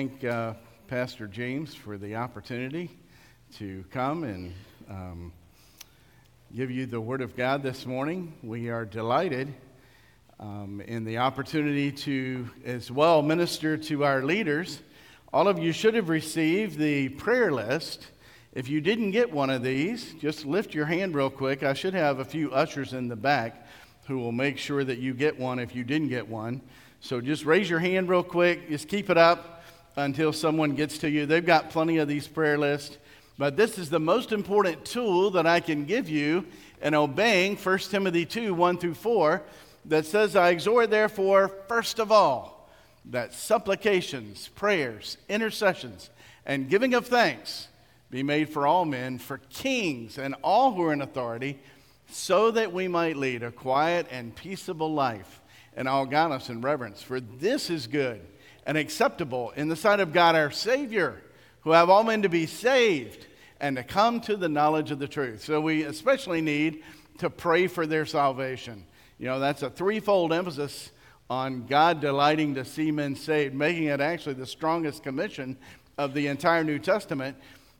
thank uh, Pastor James for the opportunity to come and um, give you the Word of God this morning. We are delighted um, in the opportunity to as well minister to our leaders. All of you should have received the prayer list. If you didn't get one of these, just lift your hand real quick. I should have a few ushers in the back who will make sure that you get one if you didn't get one. So just raise your hand real quick. Just keep it up until someone gets to you. They've got plenty of these prayer lists. But this is the most important tool that I can give you in obeying 1 Timothy 2 1 through 4 that says, I exhort, therefore, first of all, that supplications, prayers, intercessions, and giving of thanks be made for all men, for kings and all who are in authority, so that we might lead a quiet and peaceable life in all godliness and reverence. For this is good and acceptable in the sight of God our Savior, who have all men to be saved and to come to the knowledge of the truth. So we especially need to pray for their salvation. You know, that's a threefold emphasis on God delighting to see men saved, making it actually the strongest commission of the entire New Testament,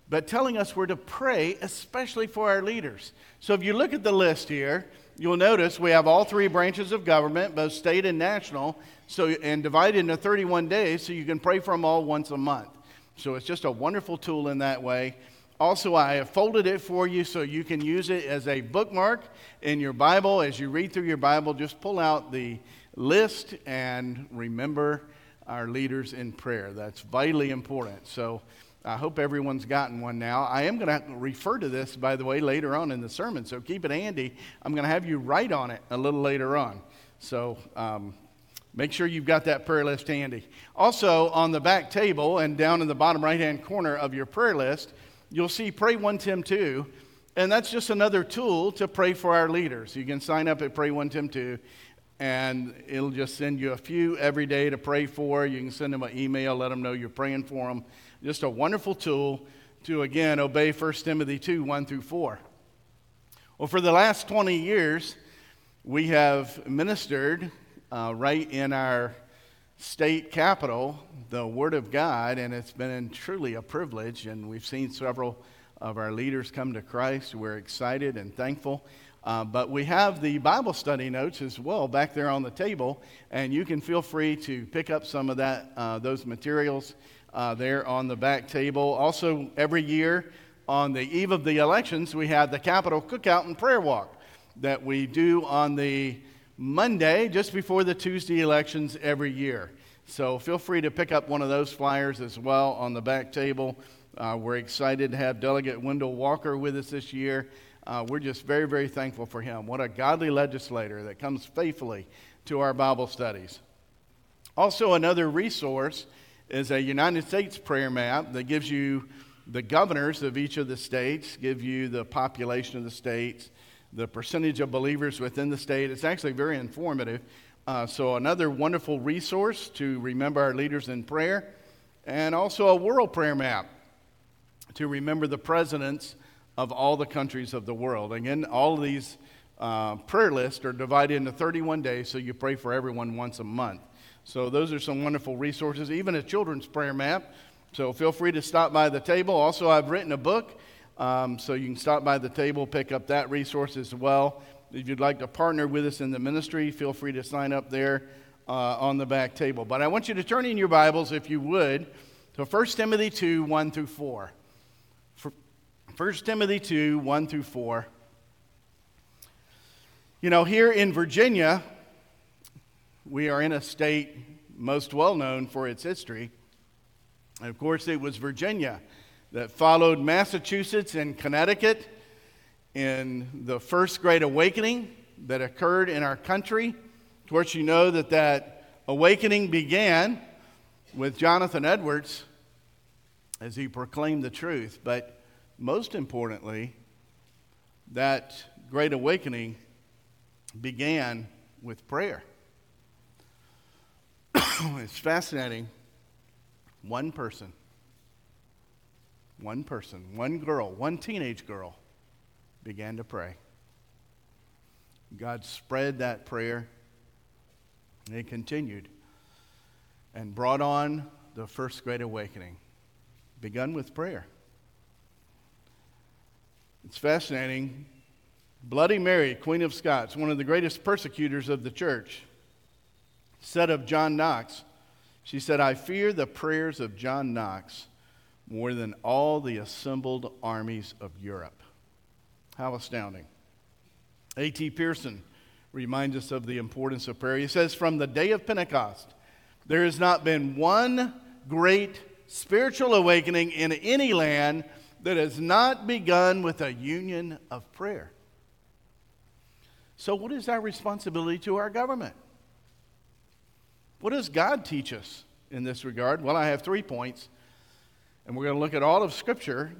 but telling us we're to pray, especially for our leaders. So if you look at the list here, you'll notice we have all three branches of government, both state and national, so, and divided into 31 days so you can pray for them all once a month. So it's just a wonderful tool in that way. Also, I have folded it for you so you can use it as a bookmark in your Bible. As you read through your Bible, just pull out the list and remember our leaders in prayer. That's vitally important. So I hope everyone's gotten one now. I am going to refer to this, by the way, later on in the sermon, so keep it handy. I'm going to have you write on it a little later on. So um, Make sure you've got that prayer list handy. Also, on the back table and down in the bottom right hand corner of your prayer list, you'll see Pray 1 Tim 2. And that's just another tool to pray for our leaders. You can sign up at Pray 1 Tim 2, and it'll just send you a few every day to pray for. You can send them an email, let them know you're praying for them. Just a wonderful tool to, again, obey 1 Timothy 2 1 through 4. Well, for the last 20 years, we have ministered uh, right in our state capital the Word of God, and it's been truly a privilege. And we've seen several of our leaders come to Christ. We're excited and thankful. Uh, but we have the Bible study notes as well back there on the table, and you can feel free to pick up some of that, uh, those materials uh, there on the back table. Also, every year on the eve of the elections, we have the Capitol Cookout and Prayer Walk that we do on the Monday, just before the Tuesday elections every year. So feel free to pick up one of those flyers as well on the back table. Uh, we're excited to have Delegate Wendell Walker with us this year. Uh, we're just very, very thankful for him. What a godly legislator that comes faithfully to our Bible studies. Also, another resource is a United States prayer map that gives you the governors of each of the states, give you the population of the states, the percentage of believers within the state. It's actually very informative. Uh, so, another wonderful resource to remember our leaders in prayer, and also a world prayer map to remember the presidents of all the countries of the world. Again, all of these uh, prayer lists are divided into 31 days, so you pray for everyone once a month. So, those are some wonderful resources, even a children's prayer map. So, feel free to stop by the table. Also, I've written a book um, so you can stop by the table, pick up that resource as well. If you'd like to partner with us in the ministry, feel free to sign up there uh, on the back table. But I want you to turn in your Bibles, if you would, to 1 Timothy 2 1 through 4. 1 Timothy 2 1 through 4. You know, here in Virginia, we are in a state most well known for its history. And of course, it was Virginia that followed Massachusetts and Connecticut in the first great awakening that occurred in our country. Of course, you know that that awakening began with Jonathan Edwards as he proclaimed the truth. But most importantly, that great awakening began with prayer. it's fascinating. One person one person, one girl, one teenage girl began to pray. God spread that prayer and it continued and brought on the first great awakening, begun with prayer. It's fascinating. Bloody Mary, Queen of Scots, one of the greatest persecutors of the church, said of John Knox, she said, I fear the prayers of John Knox more than all the assembled armies of Europe. How astounding. A.T. Pierson reminds us of the importance of prayer. He says, From the day of Pentecost, there has not been one great spiritual awakening in any land that has not begun with a union of prayer. So, what is our responsibility to our government? What does God teach us in this regard? Well, I have three points, and we're going to look at all of Scripture,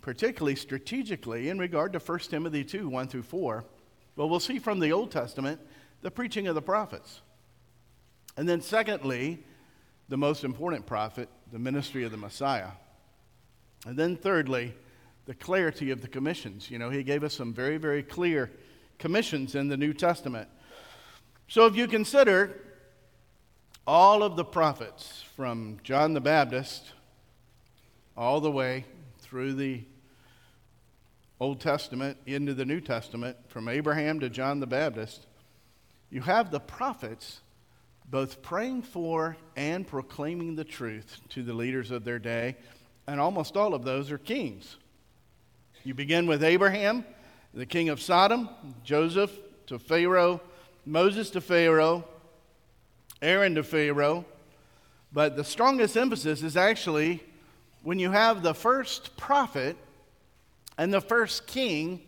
particularly strategically, in regard to 1 Timothy 2 1 through 4. But we'll see from the Old Testament the preaching of the prophets. And then, secondly, the most important prophet, the ministry of the Messiah. And then, thirdly, the clarity of the commissions. You know, he gave us some very, very clear commissions in the New Testament. So, if you consider all of the prophets from John the Baptist all the way through the Old Testament into the New Testament, from Abraham to John the Baptist, you have the prophets both praying for and proclaiming the truth to the leaders of their day, and almost all of those are kings. You begin with Abraham, the king of Sodom, Joseph to Pharaoh, Moses to Pharaoh, Aaron to Pharaoh. But the strongest emphasis is actually when you have the first prophet and the first king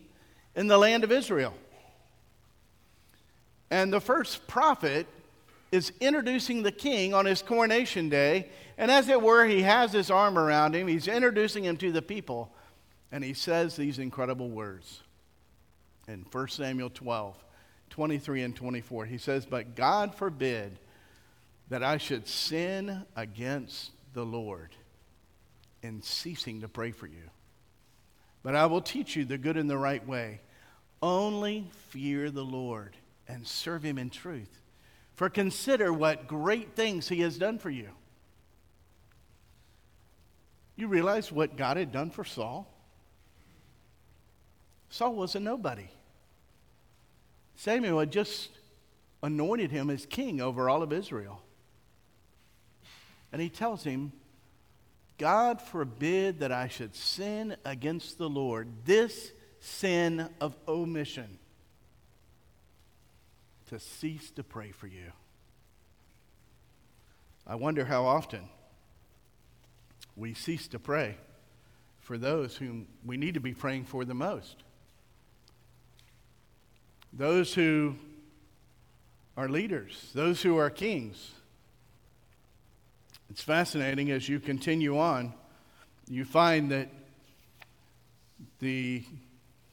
in the land of Israel. And the first prophet is introducing the king on his coronation day. And as it were, he has his arm around him. He's introducing him to the people. And he says these incredible words in 1 Samuel 12, 23 and 24. He says, But God forbid that I should sin against the Lord in ceasing to pray for you. But I will teach you the good and the right way. Only fear the Lord and serve him in truth. For consider what great things he has done for you. You realize what God had done for Saul? Saul was a nobody. Samuel had just anointed him as king over all of Israel. And he tells him, God forbid that I should sin against the Lord, this sin of omission, to cease to pray for you. I wonder how often we cease to pray for those whom we need to be praying for the most. Those who are leaders, those who are kings, it's fascinating as you continue on, you find that the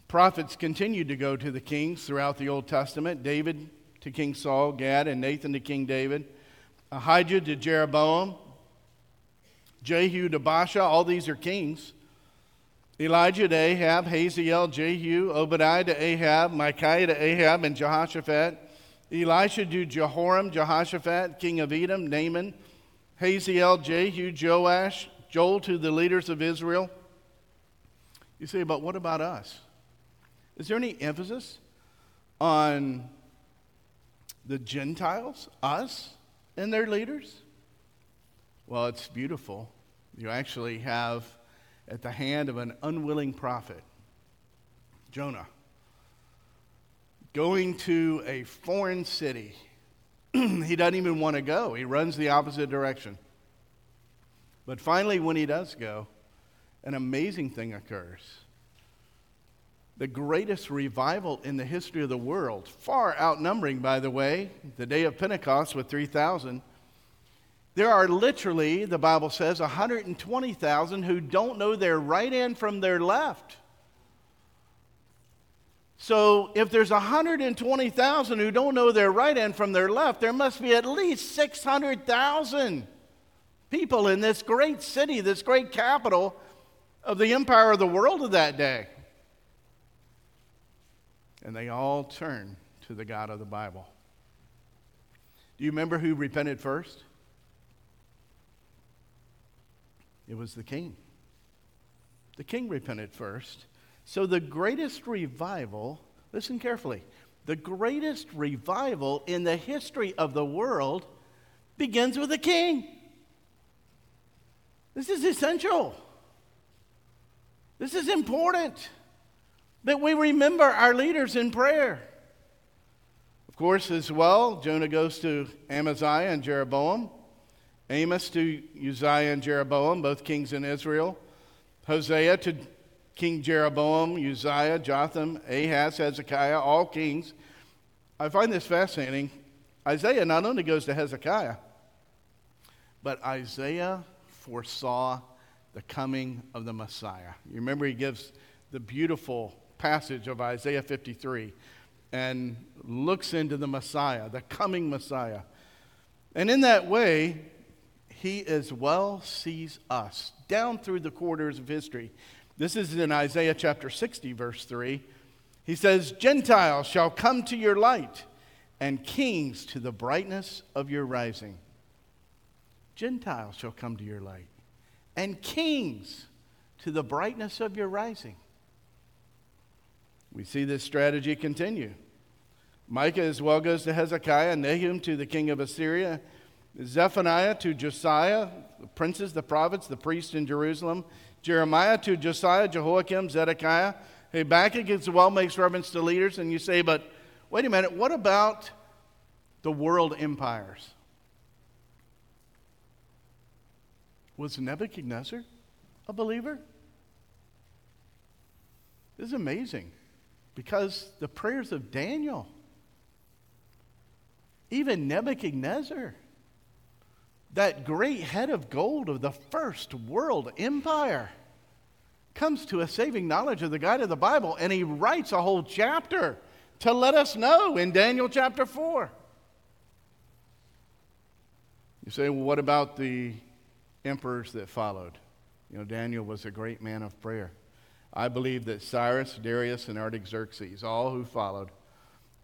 prophets continued to go to the kings throughout the Old Testament David to King Saul, Gad and Nathan to King David, Ahijah to Jeroboam, Jehu to Baasha. All these are kings. Elijah to Ahab, Hazael, Jehu, Obadiah to Ahab, Micaiah to Ahab, and Jehoshaphat. Elisha to Jehoram, Jehoshaphat, king of Edom, Naaman, Hazael, Jehu, Joash, Joel to the leaders of Israel. You say, but what about us? Is there any emphasis on the Gentiles, us, and their leaders? Well, it's beautiful. You actually have at the hand of an unwilling prophet, Jonah, going to a foreign city he doesn't even want to go. He runs the opposite direction. But finally, when he does go, an amazing thing occurs. The greatest revival in the history of the world, far outnumbering, by the way, the day of Pentecost with 3,000. There are literally, the Bible says, 120,000 who don't know their right hand from their left. So if there's 120,000 who don't know their right hand from their left, there must be at least 600,000 people in this great city, this great capital of the empire of the world of that day. And they all turn to the God of the Bible. Do you remember who repented first? It was the king. The king repented first. So the greatest revival, listen carefully, the greatest revival in the history of the world begins with a king. This is essential. This is important that we remember our leaders in prayer. Of course, as well, Jonah goes to Amaziah and Jeroboam, Amos to Uzziah and Jeroboam, both kings in Israel, Hosea to King Jeroboam, Uzziah, Jotham, Ahaz, Hezekiah, all kings. I find this fascinating. Isaiah not only goes to Hezekiah, but Isaiah foresaw the coming of the Messiah. You remember he gives the beautiful passage of Isaiah 53 and looks into the Messiah, the coming Messiah. And in that way, he as well sees us down through the quarters of history. This is in Isaiah chapter 60, verse 3. He says, Gentiles shall come to your light, and kings to the brightness of your rising. Gentiles shall come to your light, and kings to the brightness of your rising. We see this strategy continue. Micah as well goes to Hezekiah, Nahum to the king of Assyria, Zephaniah to Josiah, the princes, the prophets, the priests in Jerusalem, Jeremiah to Josiah, Jehoiakim, Zedekiah. Habakkuk as well makes reference to leaders, and you say, but wait a minute, what about the world empires? Was Nebuchadnezzar a believer? This is amazing because the prayers of Daniel, even Nebuchadnezzar, that great head of gold of the first world empire, comes to a saving knowledge of the God of the Bible, and he writes a whole chapter to let us know in Daniel chapter 4. You say, well, what about the emperors that followed? You know, Daniel was a great man of prayer. I believe that Cyrus, Darius, and Artaxerxes, all who followed,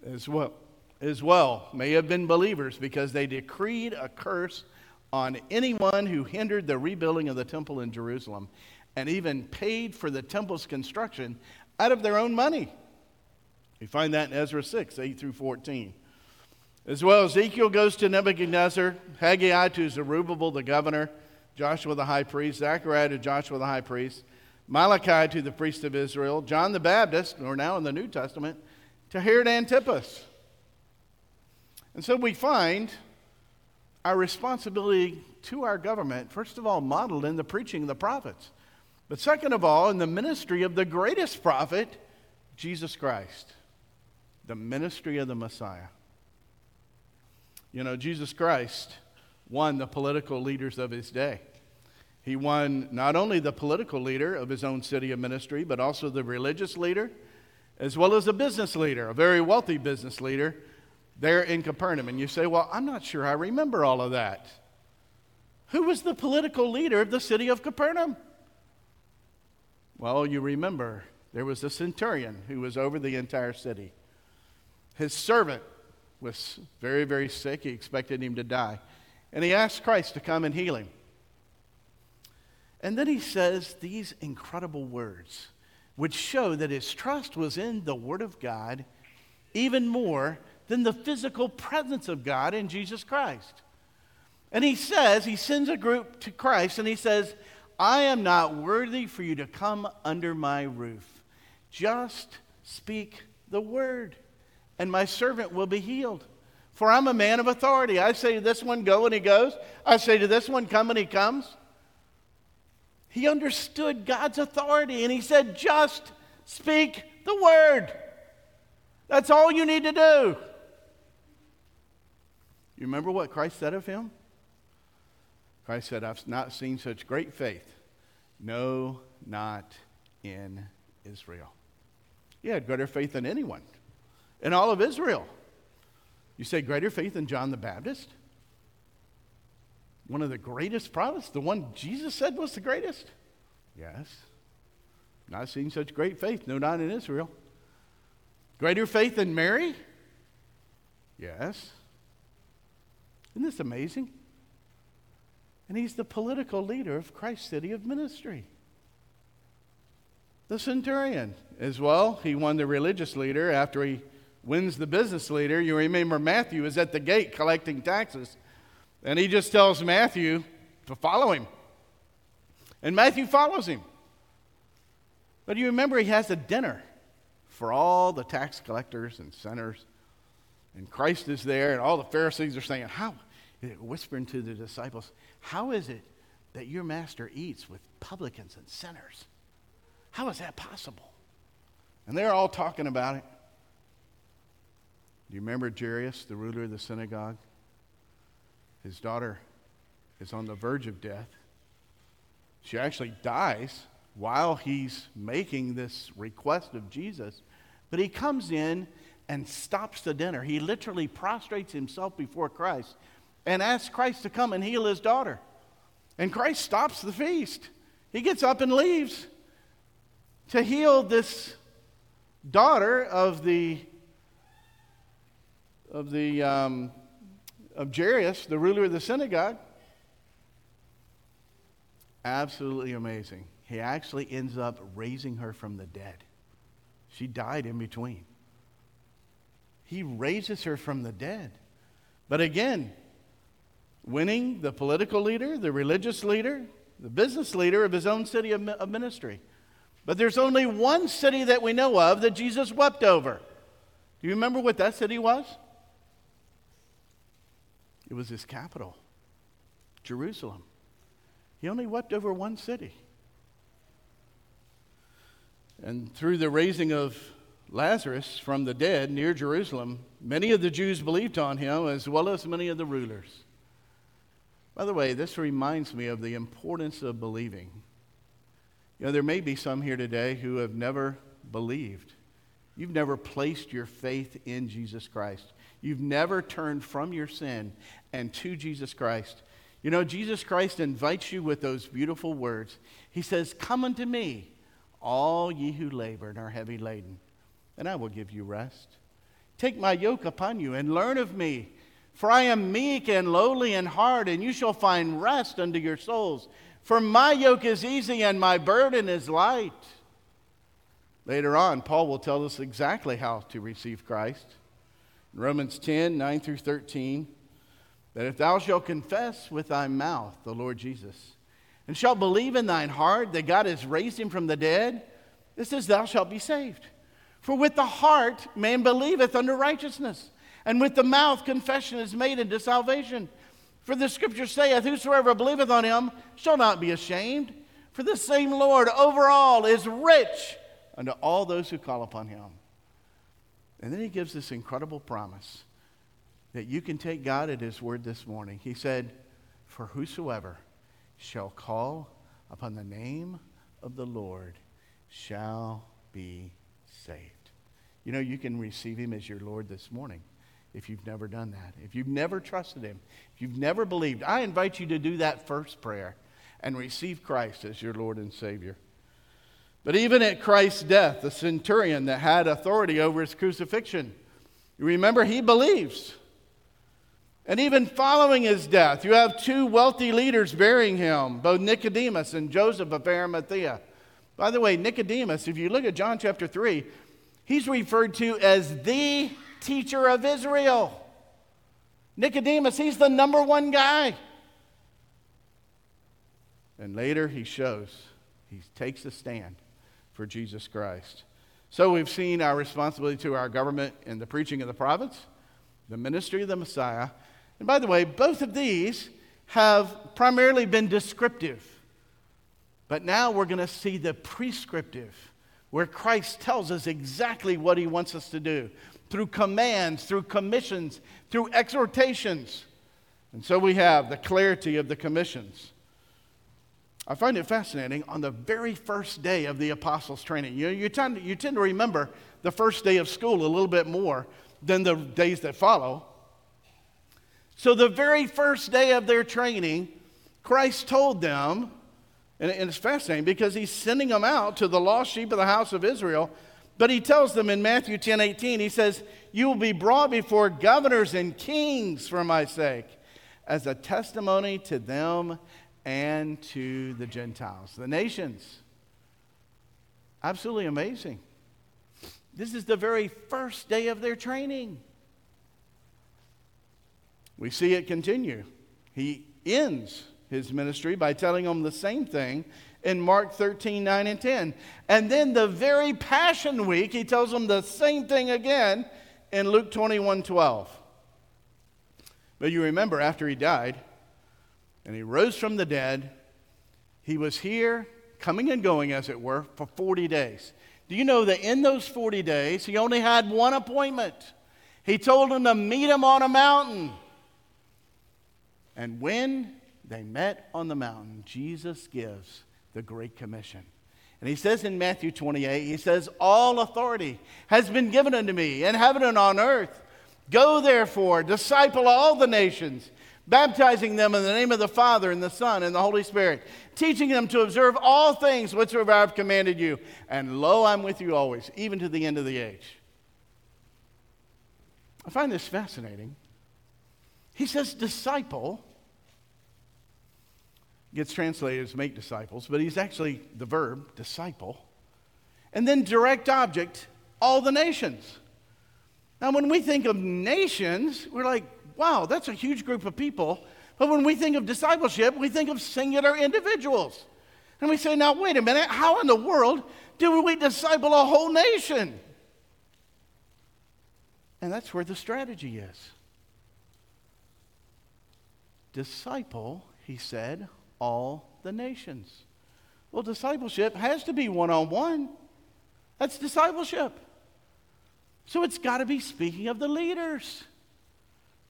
as well, as well may have been believers because they decreed a curse on anyone who hindered the rebuilding of the temple in Jerusalem and even paid for the temple's construction out of their own money. We find that in Ezra 6, 8 through 14. As well, Ezekiel goes to Nebuchadnezzar, Haggai to Zerubbabel the governor, Joshua the high priest, Zechariah to Joshua the high priest, Malachi to the priest of Israel, John the Baptist, or now in the New Testament, to Herod Antipas. And so we find our responsibility to our government, first of all, modeled in the preaching of the prophets, but second of all, in the ministry of the greatest prophet, Jesus Christ, the ministry of the Messiah. You know, Jesus Christ won the political leaders of his day. He won not only the political leader of his own city of ministry, but also the religious leader, as well as a business leader, a very wealthy business leader there in Capernaum. And you say, Well, I'm not sure I remember all of that. Who was the political leader of the city of Capernaum? Well, you remember there was a centurion who was over the entire city. His servant was very, very sick. He expected him to die. And he asked Christ to come and heal him. And then he says these incredible words, which show that his trust was in the Word of God even more than the physical presence of God in Jesus Christ. And he says, he sends a group to Christ and he says, I am not worthy for you to come under my roof. Just speak the word, and my servant will be healed. For I'm a man of authority. I say to this one, go, and he goes. I say to this one, come, and he comes. He understood God's authority and he said, just speak the word. That's all you need to do. You remember what Christ said of him? Christ said, I've not seen such great faith. No, not in Israel. He had greater faith than anyone in all of Israel. You say greater faith than John the Baptist? One of the greatest prophets, the one Jesus said was the greatest? Yes. Not seen such great faith, no, not in Israel. Greater faith than Mary? Yes. Isn't this amazing? And he's the political leader of Christ City of Ministry. The centurion as well. He won the religious leader after he wins the business leader. You remember Matthew is at the gate collecting taxes. And he just tells Matthew to follow him. And Matthew follows him. But you remember he has a dinner for all the tax collectors and sinners. And Christ is there, and all the Pharisees are saying, How? Whispering to the disciples, How is it that your master eats with publicans and sinners? How is that possible? And they're all talking about it. Do you remember Jairus, the ruler of the synagogue? His daughter is on the verge of death. She actually dies while he's making this request of Jesus. But he comes in and stops the dinner. He literally prostrates himself before Christ and asks Christ to come and heal his daughter. And Christ stops the feast. He gets up and leaves to heal this daughter of the of the um, of Jairus, the ruler of the synagogue. Absolutely amazing. He actually ends up raising her from the dead. She died in between. He raises her from the dead. But again, winning the political leader, the religious leader, the business leader of his own city of ministry. But there's only one city that we know of that Jesus wept over. Do you remember what that city was? It was his capital, Jerusalem. He only wept over one city. And through the raising of Lazarus from the dead near Jerusalem, many of the Jews believed on him, as well as many of the rulers. By the way, this reminds me of the importance of believing. You know, there may be some here today who have never believed. You've never placed your faith in Jesus Christ. You've never turned from your sin and to Jesus Christ. You know, Jesus Christ invites you with those beautiful words. He says, Come unto me, all ye who labor and are heavy laden, and I will give you rest. Take my yoke upon you and learn of me, for I am meek and lowly in heart, and you shall find rest unto your souls. For my yoke is easy and my burden is light. Later on, Paul will tell us exactly how to receive Christ. Romans 10 9 through 13, that if thou shalt confess with thy mouth the Lord Jesus, and shalt believe in thine heart that God has raised him from the dead, it says, Thou shalt be saved. For with the heart man believeth unto righteousness, and with the mouth confession is made unto salvation. For the scripture saith, Whosoever believeth on him shall not be ashamed. For the same Lord over all is rich unto all those who call upon him. And then he gives this incredible promise that you can take God at his word this morning. He said, For whosoever shall call upon the name of the Lord shall be saved. You know, you can receive him as your Lord this morning if you've never done that. If you've never trusted him, if you've never believed, I invite you to do that first prayer and receive Christ as your Lord and Savior. But even at Christ's death, the centurion that had authority over his crucifixion, you remember he believes. And even following his death, you have two wealthy leaders burying him, both Nicodemus and Joseph of Arimathea. By the way, Nicodemus, if you look at John chapter 3, he's referred to as the teacher of Israel. Nicodemus, he's the number one guy. And later he shows, he takes a stand for Jesus Christ. So we've seen our responsibility to our government in the preaching of the prophets, the ministry of the Messiah. And by the way, both of these have primarily been descriptive. But now we're going to see the prescriptive, where Christ tells us exactly what he wants us to do through commands, through commissions, through exhortations. And so we have the clarity of the commissions. I find it fascinating on the very first day of the apostles' training. You, you, tend, to, you tend to remember the first day of school a little bit more than the days that follow. So, the very first day of their training, Christ told them, and, and it's fascinating because he's sending them out to the lost sheep of the house of Israel. But he tells them in Matthew 10 18, he says, You will be brought before governors and kings for my sake as a testimony to them and to the Gentiles, the nations. Absolutely amazing. This is the very first day of their training. We see it continue. He ends his ministry by telling them the same thing in Mark 13, 9, and 10. And then the very Passion Week, he tells them the same thing again in Luke 21, 12. But you remember, after he died and he rose from the dead, he was here, coming and going, as it were, for 40 days. Do you know that in those 40 days, he only had one appointment? He told them to meet him on a mountain. And when they met on the mountain, Jesus gives the Great Commission. And he says in Matthew 28, he says, All authority has been given unto me in heaven and on earth. Go therefore, disciple all the nations, baptizing them in the name of the Father and the Son and the Holy Spirit, teaching them to observe all things whatsoever I have commanded you. And lo, I'm with you always, even to the end of the age. I find this fascinating. He says, disciple gets translated as make disciples, but he's actually the verb, disciple. And then direct object, all the nations. Now, when we think of nations, we're like, wow, that's a huge group of people. But when we think of discipleship, we think of singular individuals. And we say, now, wait a minute, how in the world do we disciple a whole nation? And that's where the strategy is. Disciple, he said, all the nations. Well, discipleship has to be one on one. That's discipleship. So it's got to be speaking of the leaders.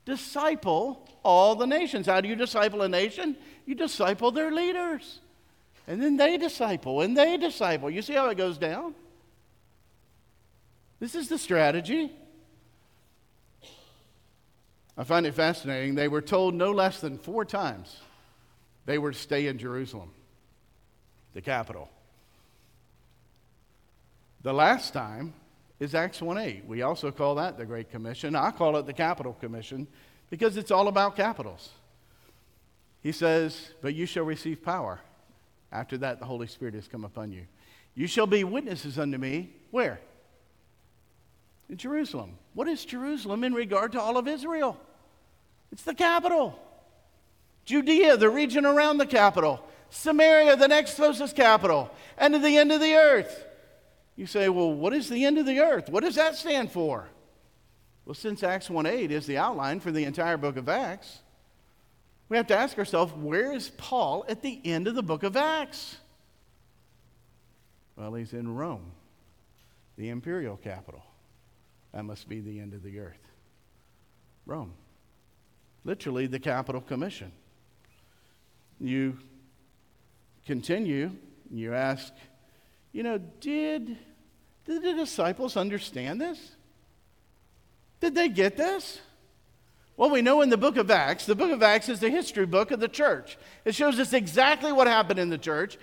Disciple all the nations. How do you disciple a nation? You disciple their leaders. And then they disciple, and they disciple. You see how it goes down? This is the strategy. I find it fascinating. They were told no less than four times they were to stay in Jerusalem, the capital. The last time is Acts 1 8. We also call that the Great Commission. I call it the Capital Commission because it's all about capitals. He says, But you shall receive power. After that, the Holy Spirit has come upon you. You shall be witnesses unto me. Where? In Jerusalem. What is Jerusalem in regard to all of Israel? It's the capital. Judea, the region around the capital. Samaria, the next closest capital. And to the end of the earth. You say, well, what is the end of the earth? What does that stand for? Well, since Acts 1 8 is the outline for the entire book of Acts, we have to ask ourselves, where is Paul at the end of the book of Acts? Well, he's in Rome, the imperial capital. That must be the end of the earth. Rome. Literally, the capital commission. You continue, you ask, you know, did, did the disciples understand this? Did they get this? Well, we know in the book of Acts, the book of Acts is the history book of the church. It shows us exactly what happened in the church.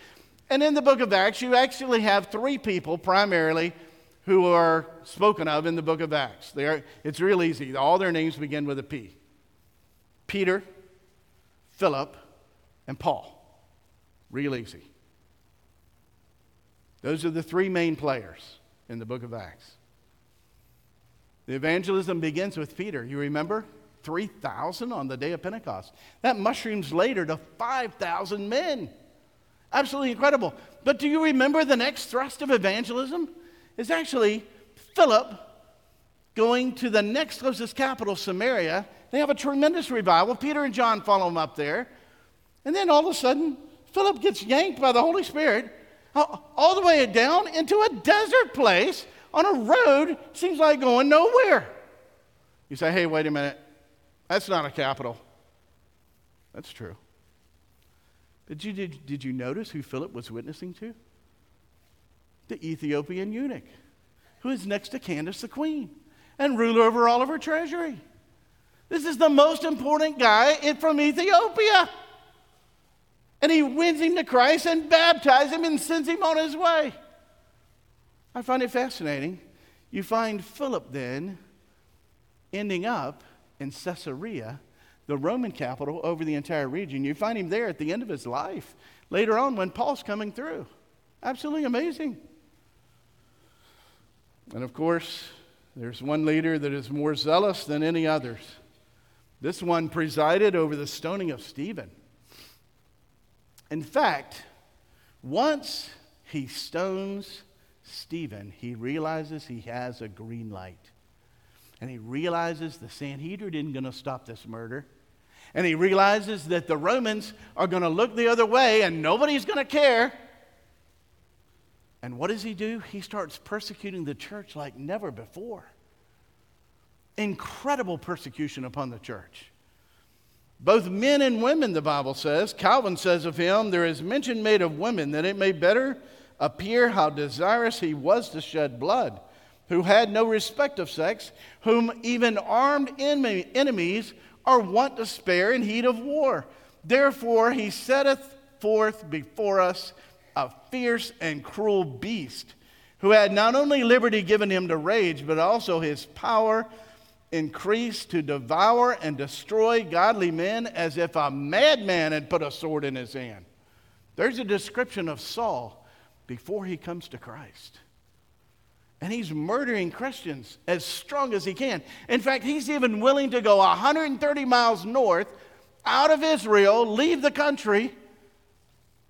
And in the book of Acts, you actually have three people primarily who are spoken of in the book of Acts. They are, it's real easy. All their names begin with a P Peter, Philip, and Paul. Real easy. Those are the three main players in the book of Acts. The evangelism begins with Peter. You remember? 3,000 on the day of Pentecost. That mushrooms later to 5,000 men. Absolutely incredible. But do you remember the next thrust of evangelism? Is actually Philip going to the next closest capital, Samaria. They have a tremendous revival. Peter and John follow him up there. And then all of a sudden, Philip gets yanked by the Holy Spirit all the way down into a desert place on a road, seems like going nowhere. You say, hey, wait a minute. That's not a capital. That's true. Did you, did, did you notice who Philip was witnessing to? The Ethiopian eunuch, who is next to Candace the queen and ruler over all of her treasury. This is the most important guy from Ethiopia. And he wins him to Christ and baptizes him and sends him on his way. I find it fascinating. You find Philip then ending up in Caesarea, the Roman capital over the entire region. You find him there at the end of his life, later on when Paul's coming through. Absolutely amazing. And of course, there's one leader that is more zealous than any others. This one presided over the stoning of Stephen. In fact, once he stones Stephen, he realizes he has a green light. And he realizes the Sanhedrin isn't going to stop this murder. And he realizes that the Romans are going to look the other way and nobody's going to care. And what does he do? He starts persecuting the church like never before. Incredible persecution upon the church. Both men and women, the Bible says. Calvin says of him, there is mention made of women that it may better appear how desirous he was to shed blood, who had no respect of sex, whom even armed enemies are wont to spare in heat of war. Therefore he setteth forth before us a fierce and cruel beast, who had not only liberty given him to rage, but also his power increased to devour and destroy godly men as if a madman had put a sword in his hand. There's a description of Saul before he comes to Christ. And he's murdering Christians as strong as he can. In fact, he's even willing to go 130 miles north out of Israel, leave the country,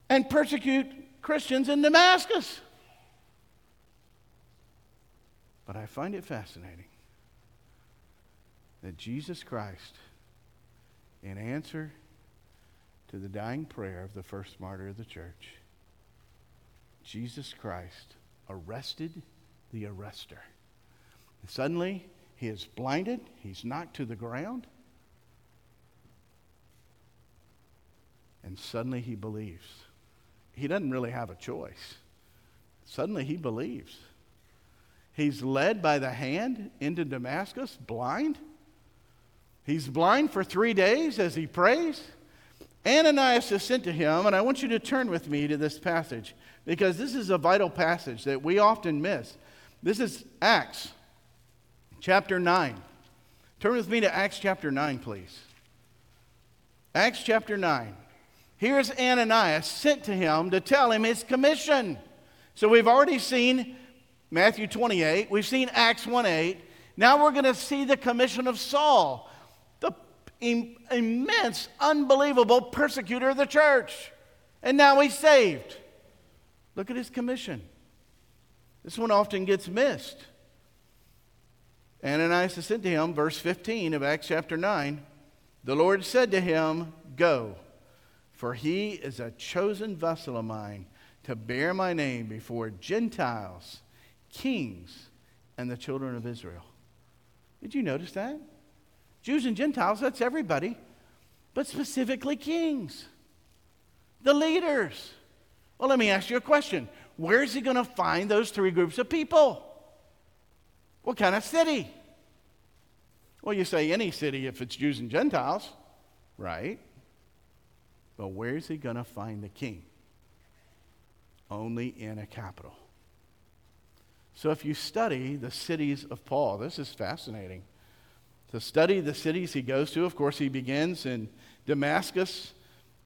and persecute Christians in Damascus. But I find it fascinating that Jesus Christ, in answer to the dying prayer of the first martyr of the church, Jesus Christ arrested the arrester. And suddenly, he is blinded, he's knocked to the ground, and suddenly he believes. He doesn't really have a choice. Suddenly, he believes. He's led by the hand into Damascus, blind. He's blind for three days as he prays. Ananias is sent to him, and I want you to turn with me to this passage because this is a vital passage that we often miss. This is Acts chapter 9. Turn with me to Acts chapter 9, please. Acts chapter 9. Here's Ananias sent to him to tell him his commission. So we've already seen Matthew 28, we've seen Acts 1 8. Now we're going to see the commission of Saul immense, unbelievable persecutor of the church. And now he's saved. Look at his commission. This one often gets missed. Ananias said to him, verse 15 of Acts chapter 9, the Lord said to him, Go, for he is a chosen vessel of mine to bear my name before Gentiles, kings, and the children of Israel. Did you notice that? Jews and Gentiles, that's everybody, but specifically kings, the leaders. Well, let me ask you a question. Where is he going to find those three groups of people? What kind of city? Well, you say any city if it's Jews and Gentiles, right? But where is he going to find the king? Only in a capital. So if you study the cities of Paul, this is fascinating to study the cities he goes to. Of course, he begins in Damascus,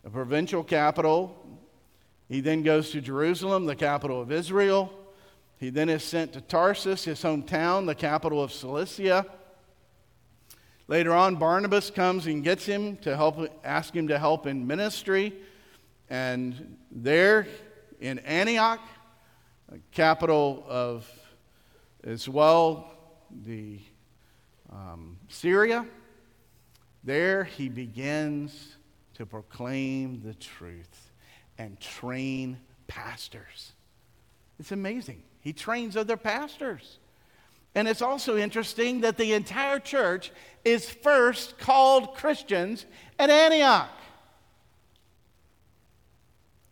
a provincial capital. He then goes to Jerusalem, the capital of Israel. He then is sent to Tarsus, his hometown, the capital of Cilicia. Later on, Barnabas comes and gets him to help, ask him to help in ministry. And there in Antioch, capital of as well, the um, Syria. There he begins to proclaim the truth and train pastors. It's amazing. He trains other pastors. And it's also interesting that the entire church is first called Christians at Antioch.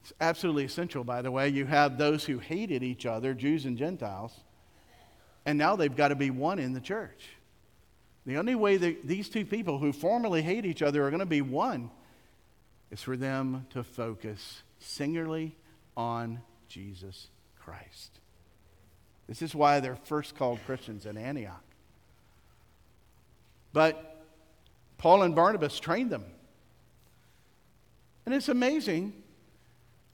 It's absolutely essential, by the way. You have those who hated each other, Jews and Gentiles, and now they've got to be one in the church. The only way that these two people who formerly hate each other are going to be one is for them to focus singularly on Jesus Christ. This is why they're first called Christians in Antioch. But Paul and Barnabas trained them. And it's amazing.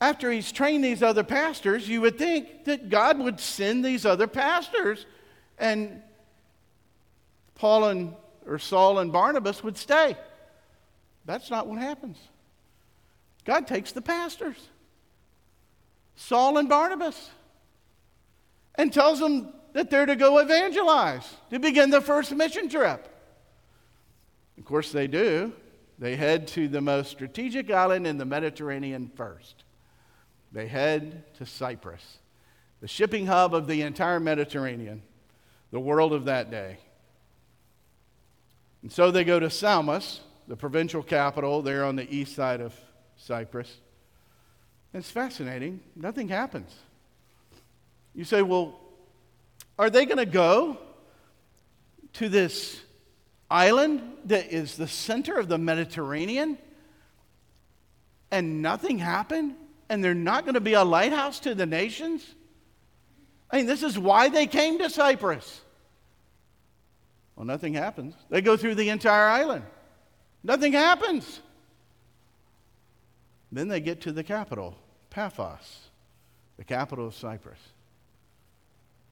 After he's trained these other pastors, you would think that God would send these other pastors and Paul and or Saul and Barnabas would stay. That's not what happens. God takes the pastors, Saul and Barnabas, and tells them that they're to go evangelize, to begin the first mission trip. Of course, they do. They head to the most strategic island in the Mediterranean first. They head to Cyprus, the shipping hub of the entire Mediterranean, the world of that day. And so they go to Salamis, the provincial capital there on the east side of Cyprus. It's fascinating. Nothing happens. You say, well, are they going to go to this island that is the center of the Mediterranean and nothing happened? And they're not going to be a lighthouse to the nations? I mean, this is why they came to Cyprus. Well, nothing happens. They go through the entire island. Nothing happens. Then they get to the capital, Paphos, the capital of Cyprus.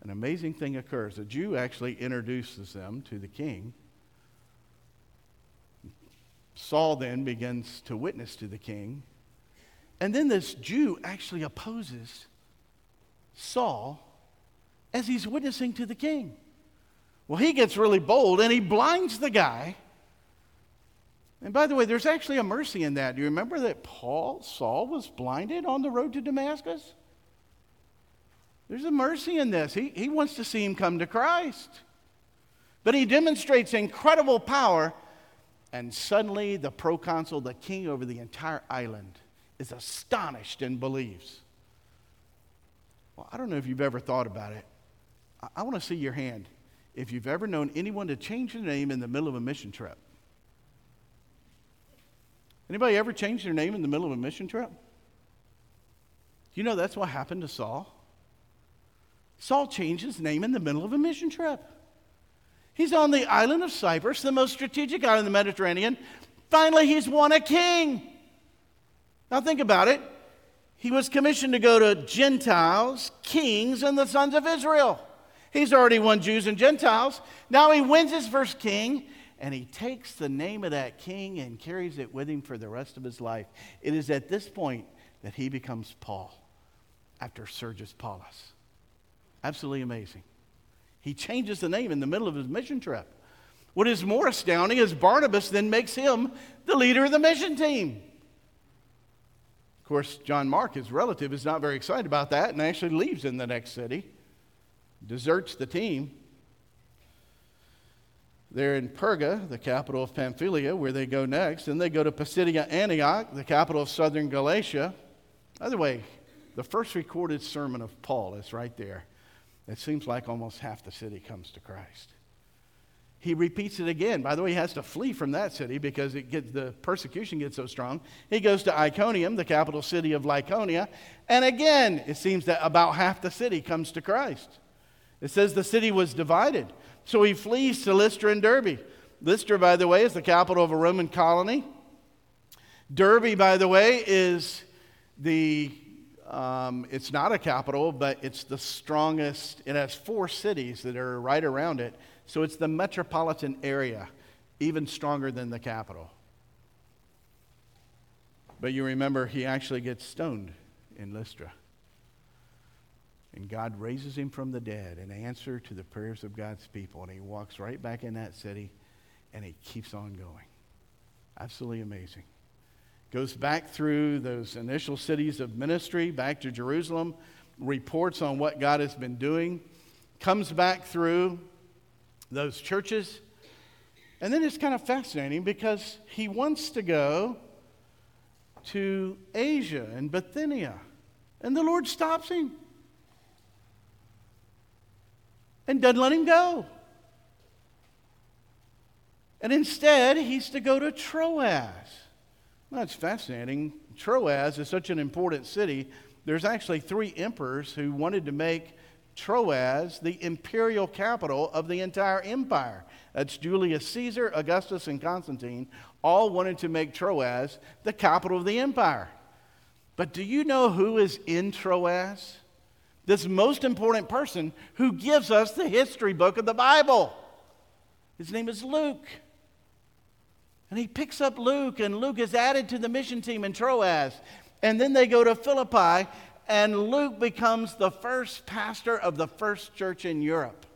An amazing thing occurs. A Jew actually introduces them to the king. Saul then begins to witness to the king. And then this Jew actually opposes Saul as he's witnessing to the king. Well, he gets really bold and he blinds the guy. And by the way, there's actually a mercy in that. Do you remember that Paul, Saul, was blinded on the road to Damascus? There's a mercy in this. He, he wants to see him come to Christ. But he demonstrates incredible power, and suddenly the proconsul, the king over the entire island, is astonished and believes. Well, I don't know if you've ever thought about it. I, I want to see your hand if you've ever known anyone to change their name in the middle of a mission trip. Anybody ever change their name in the middle of a mission trip? You know that's what happened to Saul. Saul changed his name in the middle of a mission trip. He's on the island of Cyprus, the most strategic island in the Mediterranean. Finally, he's won a king. Now, think about it. He was commissioned to go to Gentiles, kings, and the sons of Israel. He's already won Jews and Gentiles. Now he wins his first king, and he takes the name of that king and carries it with him for the rest of his life. It is at this point that he becomes Paul after Sergius Paulus. Absolutely amazing. He changes the name in the middle of his mission trip. What is more astounding is Barnabas then makes him the leader of the mission team. Of course, John Mark, his relative, is not very excited about that and actually leaves in the next city deserts the team. They're in Perga, the capital of Pamphylia, where they go next. Then they go to Pisidia Antioch, the capital of southern Galatia. By the way, the first recorded sermon of Paul is right there. It seems like almost half the city comes to Christ. He repeats it again. By the way, he has to flee from that city because it gets, the persecution gets so strong. He goes to Iconium, the capital city of Lycaonia, and again, it seems that about half the city comes to Christ. It says the city was divided. So he flees to Lystra and Derbe. Lystra, by the way, is the capital of a Roman colony. Derbe, by the way, is the, um, it's not a capital, but it's the strongest. It has four cities that are right around it. So it's the metropolitan area, even stronger than the capital. But you remember, he actually gets stoned in Lystra. And God raises him from the dead in answer to the prayers of God's people. And he walks right back in that city and he keeps on going. Absolutely amazing. Goes back through those initial cities of ministry, back to Jerusalem, reports on what God has been doing, comes back through those churches. And then it's kind of fascinating because he wants to go to Asia and Bithynia. And the Lord stops him. And doesn't let him go. And instead, he's to go to Troas. Well, that's fascinating. Troas is such an important city. There's actually three emperors who wanted to make Troas the imperial capital of the entire empire. That's Julius Caesar, Augustus, and Constantine all wanted to make Troas the capital of the empire. But do you know who is in Troas? This most important person who gives us the history book of the Bible. His name is Luke. And he picks up Luke, and Luke is added to the mission team in Troas. And then they go to Philippi, and Luke becomes the first pastor of the first church in Europe.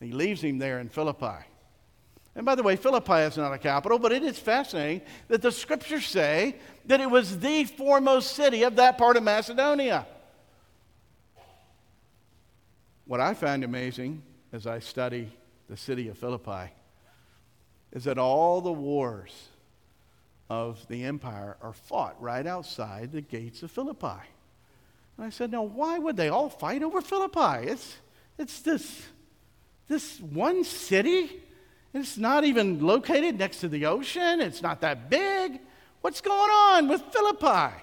He leaves him there in Philippi. And by the way, Philippi is not a capital, but it is fascinating that the scriptures say that it was the foremost city of that part of Macedonia. What I find amazing as I study the city of Philippi is that all the wars of the empire are fought right outside the gates of Philippi. And I said, now, why would they all fight over Philippi? It's, it's this, this one city. It's not even located next to the ocean. It's not that big. What's going on with Philippi?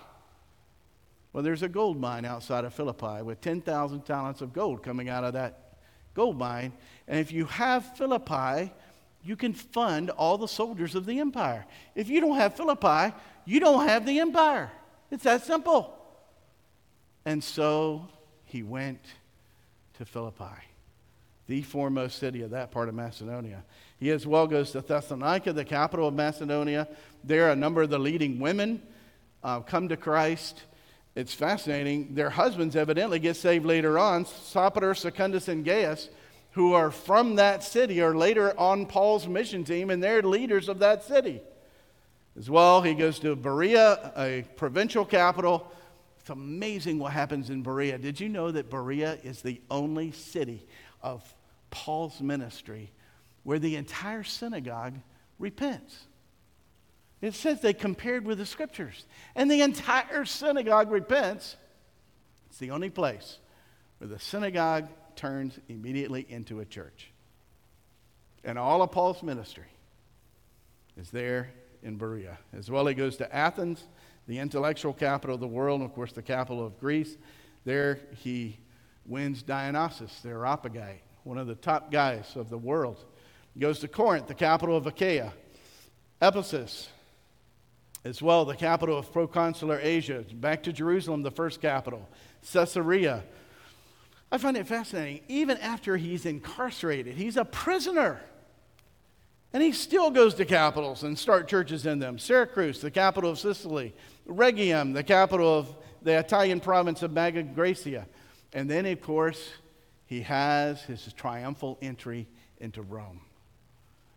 Well, there's a gold mine outside of Philippi with 10,000 talents of gold coming out of that gold mine. And if you have Philippi, you can fund all the soldiers of the empire. If you don't have Philippi, you don't have the empire. It's that simple. And so he went to Philippi, the foremost city of that part of Macedonia. He as well goes to Thessalonica, the capital of Macedonia. There, a number of the leading women uh, come to Christ. It's fascinating. Their husbands evidently get saved later on. Sopater, Secundus, and Gaius who are from that city are later on Paul's mission team, and they're leaders of that city. As well, he goes to Berea, a provincial capital. It's amazing what happens in Berea. Did you know that Berea is the only city of Paul's ministry where the entire synagogue repents? It says they compared with the scriptures, and the entire synagogue repents. It's the only place where the synagogue turns immediately into a church. And all of Paul's ministry is there in Berea. As well, he goes to Athens, the intellectual capital of the world, and of course, the capital of Greece. There, he wins Dionysius, the Areopagite, one of the top guys of the world. He goes to Corinth, the capital of Achaia, Ephesus, as well, the capital of proconsular Asia, back to Jerusalem, the first capital, Caesarea, I find it fascinating. Even after he's incarcerated, he's a prisoner. And he still goes to capitals and start churches in them. Syracuse, the capital of Sicily. Rhegium, the capital of the Italian province of Magna Graecia. And then, of course, he has his triumphal entry into Rome,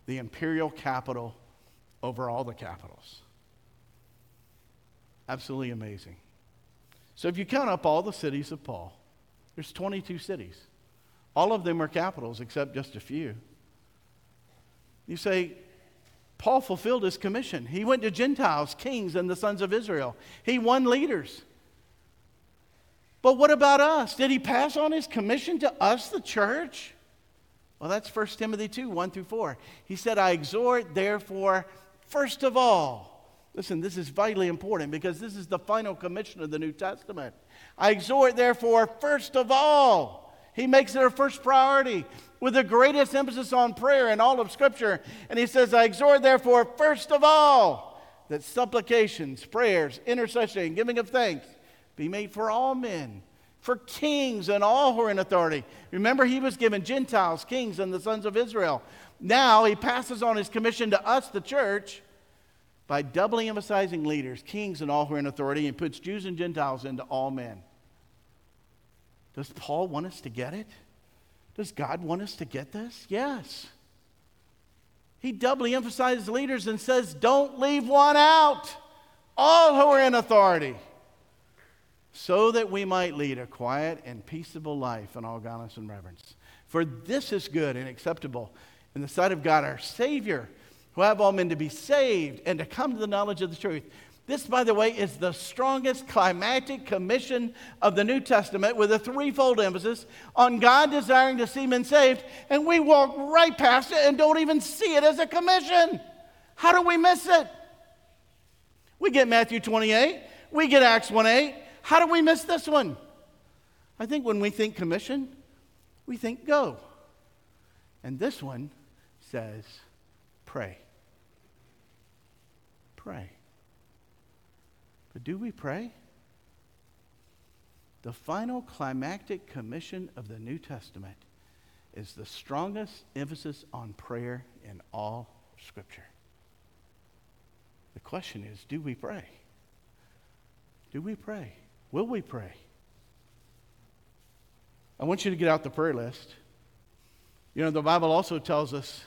the imperial capital over all the capitals. Absolutely amazing. So, if you count up all the cities of Paul, there's 22 cities. All of them are capitals except just a few. You say, Paul fulfilled his commission. He went to Gentiles, kings, and the sons of Israel. He won leaders. But what about us? Did he pass on his commission to us, the church? Well, that's 1 Timothy 2 1 through 4. He said, I exhort, therefore, first of all. Listen, this is vitally important because this is the final commission of the New Testament. I exhort, therefore, first of all, he makes it a first priority with the greatest emphasis on prayer in all of Scripture. And he says, I exhort, therefore, first of all, that supplications, prayers, intercession, and giving of thanks be made for all men, for kings and all who are in authority. Remember, he was given Gentiles, kings, and the sons of Israel. Now he passes on his commission to us, the church by doubly emphasizing leaders, kings, and all who are in authority, and puts Jews and Gentiles into all men. Does Paul want us to get it? Does God want us to get this? Yes. He doubly emphasizes leaders and says, Don't leave one out, all who are in authority, so that we might lead a quiet and peaceable life in all godliness and reverence. For this is good and acceptable in the sight of God our Savior who have all men to be saved and to come to the knowledge of the truth. This, by the way, is the strongest climatic commission of the New Testament with a threefold emphasis on God desiring to see men saved, and we walk right past it and don't even see it as a commission. How do we miss it? We get Matthew 28, we get Acts 1 8. How do we miss this one? I think when we think commission, we think go. And this one says pray. Pray. But do we pray? The final climactic commission of the New Testament is the strongest emphasis on prayer in all Scripture. The question is do we pray? Do we pray? Will we pray? I want you to get out the prayer list. You know, the Bible also tells us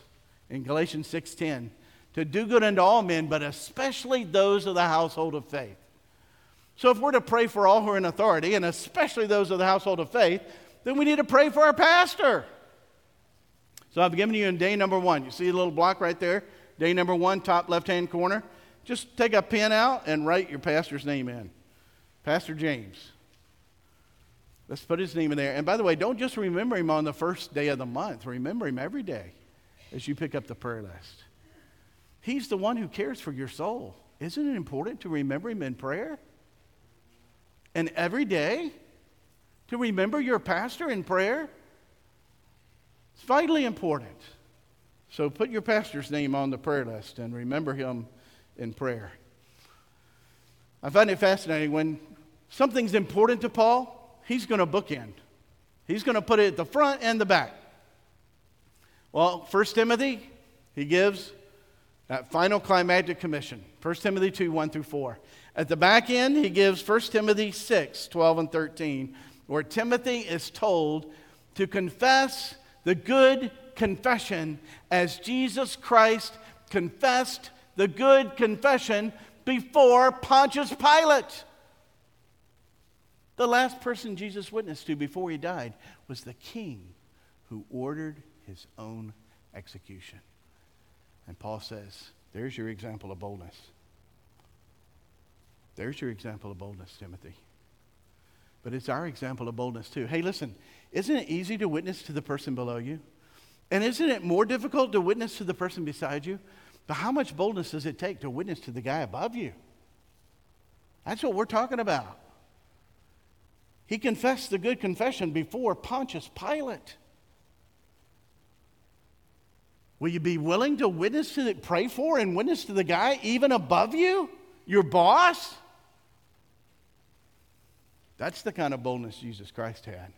in Galatians 6:10 to do good unto all men, but especially those of the household of faith. So if we're to pray for all who are in authority, and especially those of the household of faith, then we need to pray for our pastor. So I've given you in day number one. You see a little block right there? Day number one, top left hand corner. Just take a pen out and write your pastor's name in Pastor James. Let's put his name in there. And by the way, don't just remember him on the first day of the month, remember him every day as you pick up the prayer list. He's the one who cares for your soul. Isn't it important to remember him in prayer? And every day to remember your pastor in prayer? It's vitally important. So put your pastor's name on the prayer list and remember him in prayer. I find it fascinating when something's important to Paul, he's going to bookend. He's going to put it at the front and the back. Well, 1 Timothy, he gives that final climactic commission. 1 Timothy 2 1 through 4. At the back end, he gives 1 Timothy 6 12 and 13, where Timothy is told to confess the good confession as Jesus Christ confessed the good confession before Pontius Pilate. The last person Jesus witnessed to before he died was the king who ordered his own execution. And Paul says, There's your example of boldness. There's your example of boldness, Timothy. But it's our example of boldness too. Hey, listen, isn't it easy to witness to the person below you? And isn't it more difficult to witness to the person beside you? But how much boldness does it take to witness to the guy above you? That's what we're talking about. He confessed the good confession before Pontius Pilate. Will you be willing to witness to the, pray for and witness to the guy even above you? Your boss? That's the kind of boldness Jesus Christ had.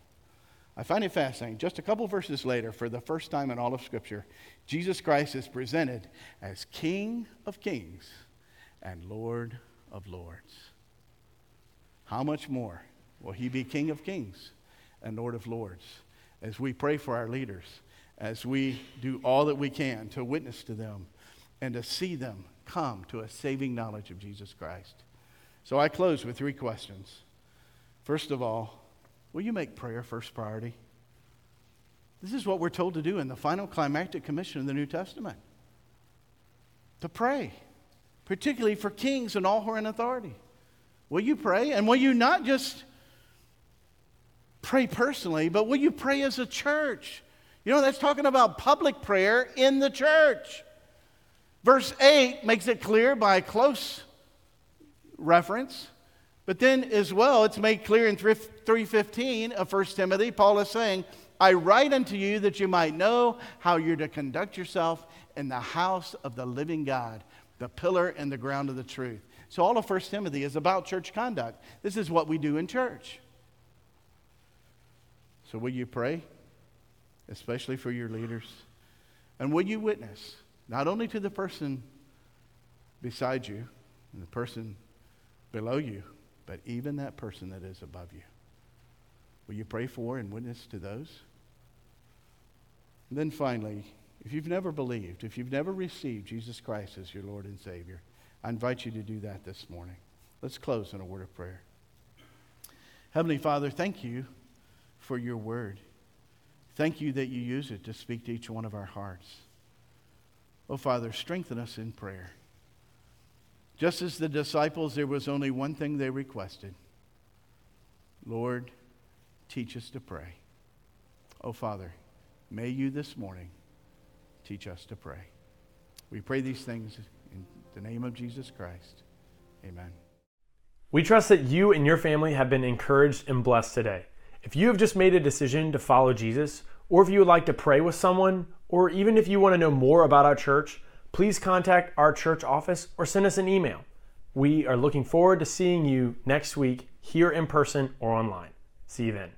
I find it fascinating. Just a couple verses later, for the first time in all of Scripture, Jesus Christ is presented as King of Kings and Lord of Lords. How much more will he be King of Kings and Lord of Lords as we pray for our leaders, as we do all that we can to witness to them and to see them come to a saving knowledge of Jesus Christ? So I close with three questions. First of all, Will you make prayer first priority? This is what we're told to do in the final climactic commission of the New Testament to pray, particularly for kings and all who are in authority. Will you pray? And will you not just pray personally, but will you pray as a church? You know, that's talking about public prayer in the church. Verse 8 makes it clear by close reference but then as well, it's made clear in 3:15 of 1 Timothy, Paul is saying, "I write unto you that you might know how you're to conduct yourself in the house of the living God, the pillar and the ground of the truth." So all of 1 Timothy is about church conduct. This is what we do in church. So will you pray, especially for your leaders? And will you witness not only to the person beside you and the person below you, but even that person that is above you. Will you pray for and witness to those? And then finally, if you've never believed, if you've never received Jesus Christ as your Lord and Savior, I invite you to do that this morning. Let's close in a word of prayer. Heavenly Father, thank you for your word. Thank you that you use it to speak to each one of our hearts. Oh, Father, strengthen us in prayer. Just as the disciples, there was only one thing they requested Lord, teach us to pray. Oh, Father, may you this morning teach us to pray. We pray these things in the name of Jesus Christ. Amen. We trust that you and your family have been encouraged and blessed today. If you have just made a decision to follow Jesus, or if you would like to pray with someone, or even if you want to know more about our church, please contact our church office or send us an email. We are looking forward to seeing you next week here in person or online. See you then.